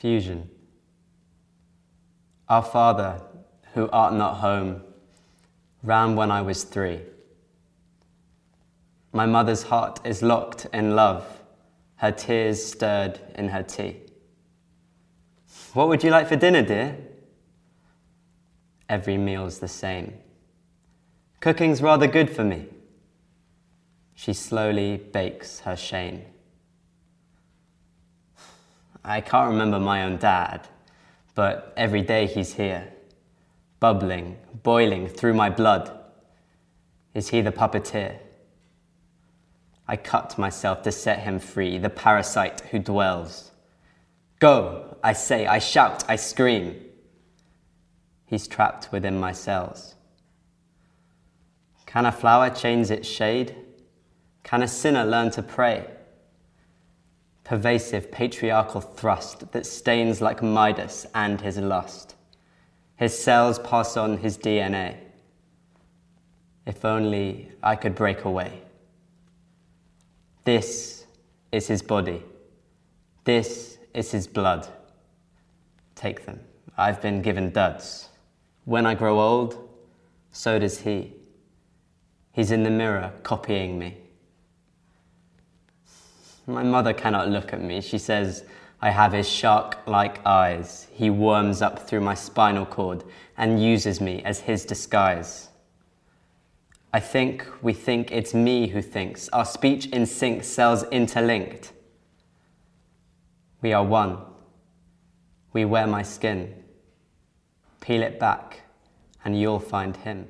Fusion. Our Father, who art not home, ran when I was three. My mother's heart is locked in love, her tears stirred in her tea. What would you like for dinner, dear? Every meal's the same. Cooking's rather good for me. She slowly bakes her shame. I can't remember my own dad, but every day he's here, bubbling, boiling through my blood. Is he the puppeteer? I cut myself to set him free, the parasite who dwells. Go, I say, I shout, I scream. He's trapped within my cells. Can a flower change its shade? Can a sinner learn to pray? Pervasive patriarchal thrust that stains like Midas and his lust. His cells pass on his DNA. If only I could break away. This is his body. This is his blood. Take them. I've been given duds. When I grow old, so does he. He's in the mirror copying me. My mother cannot look at me. She says, I have his shark like eyes. He worms up through my spinal cord and uses me as his disguise. I think we think it's me who thinks. Our speech in sync, cells interlinked. We are one. We wear my skin. Peel it back, and you'll find him.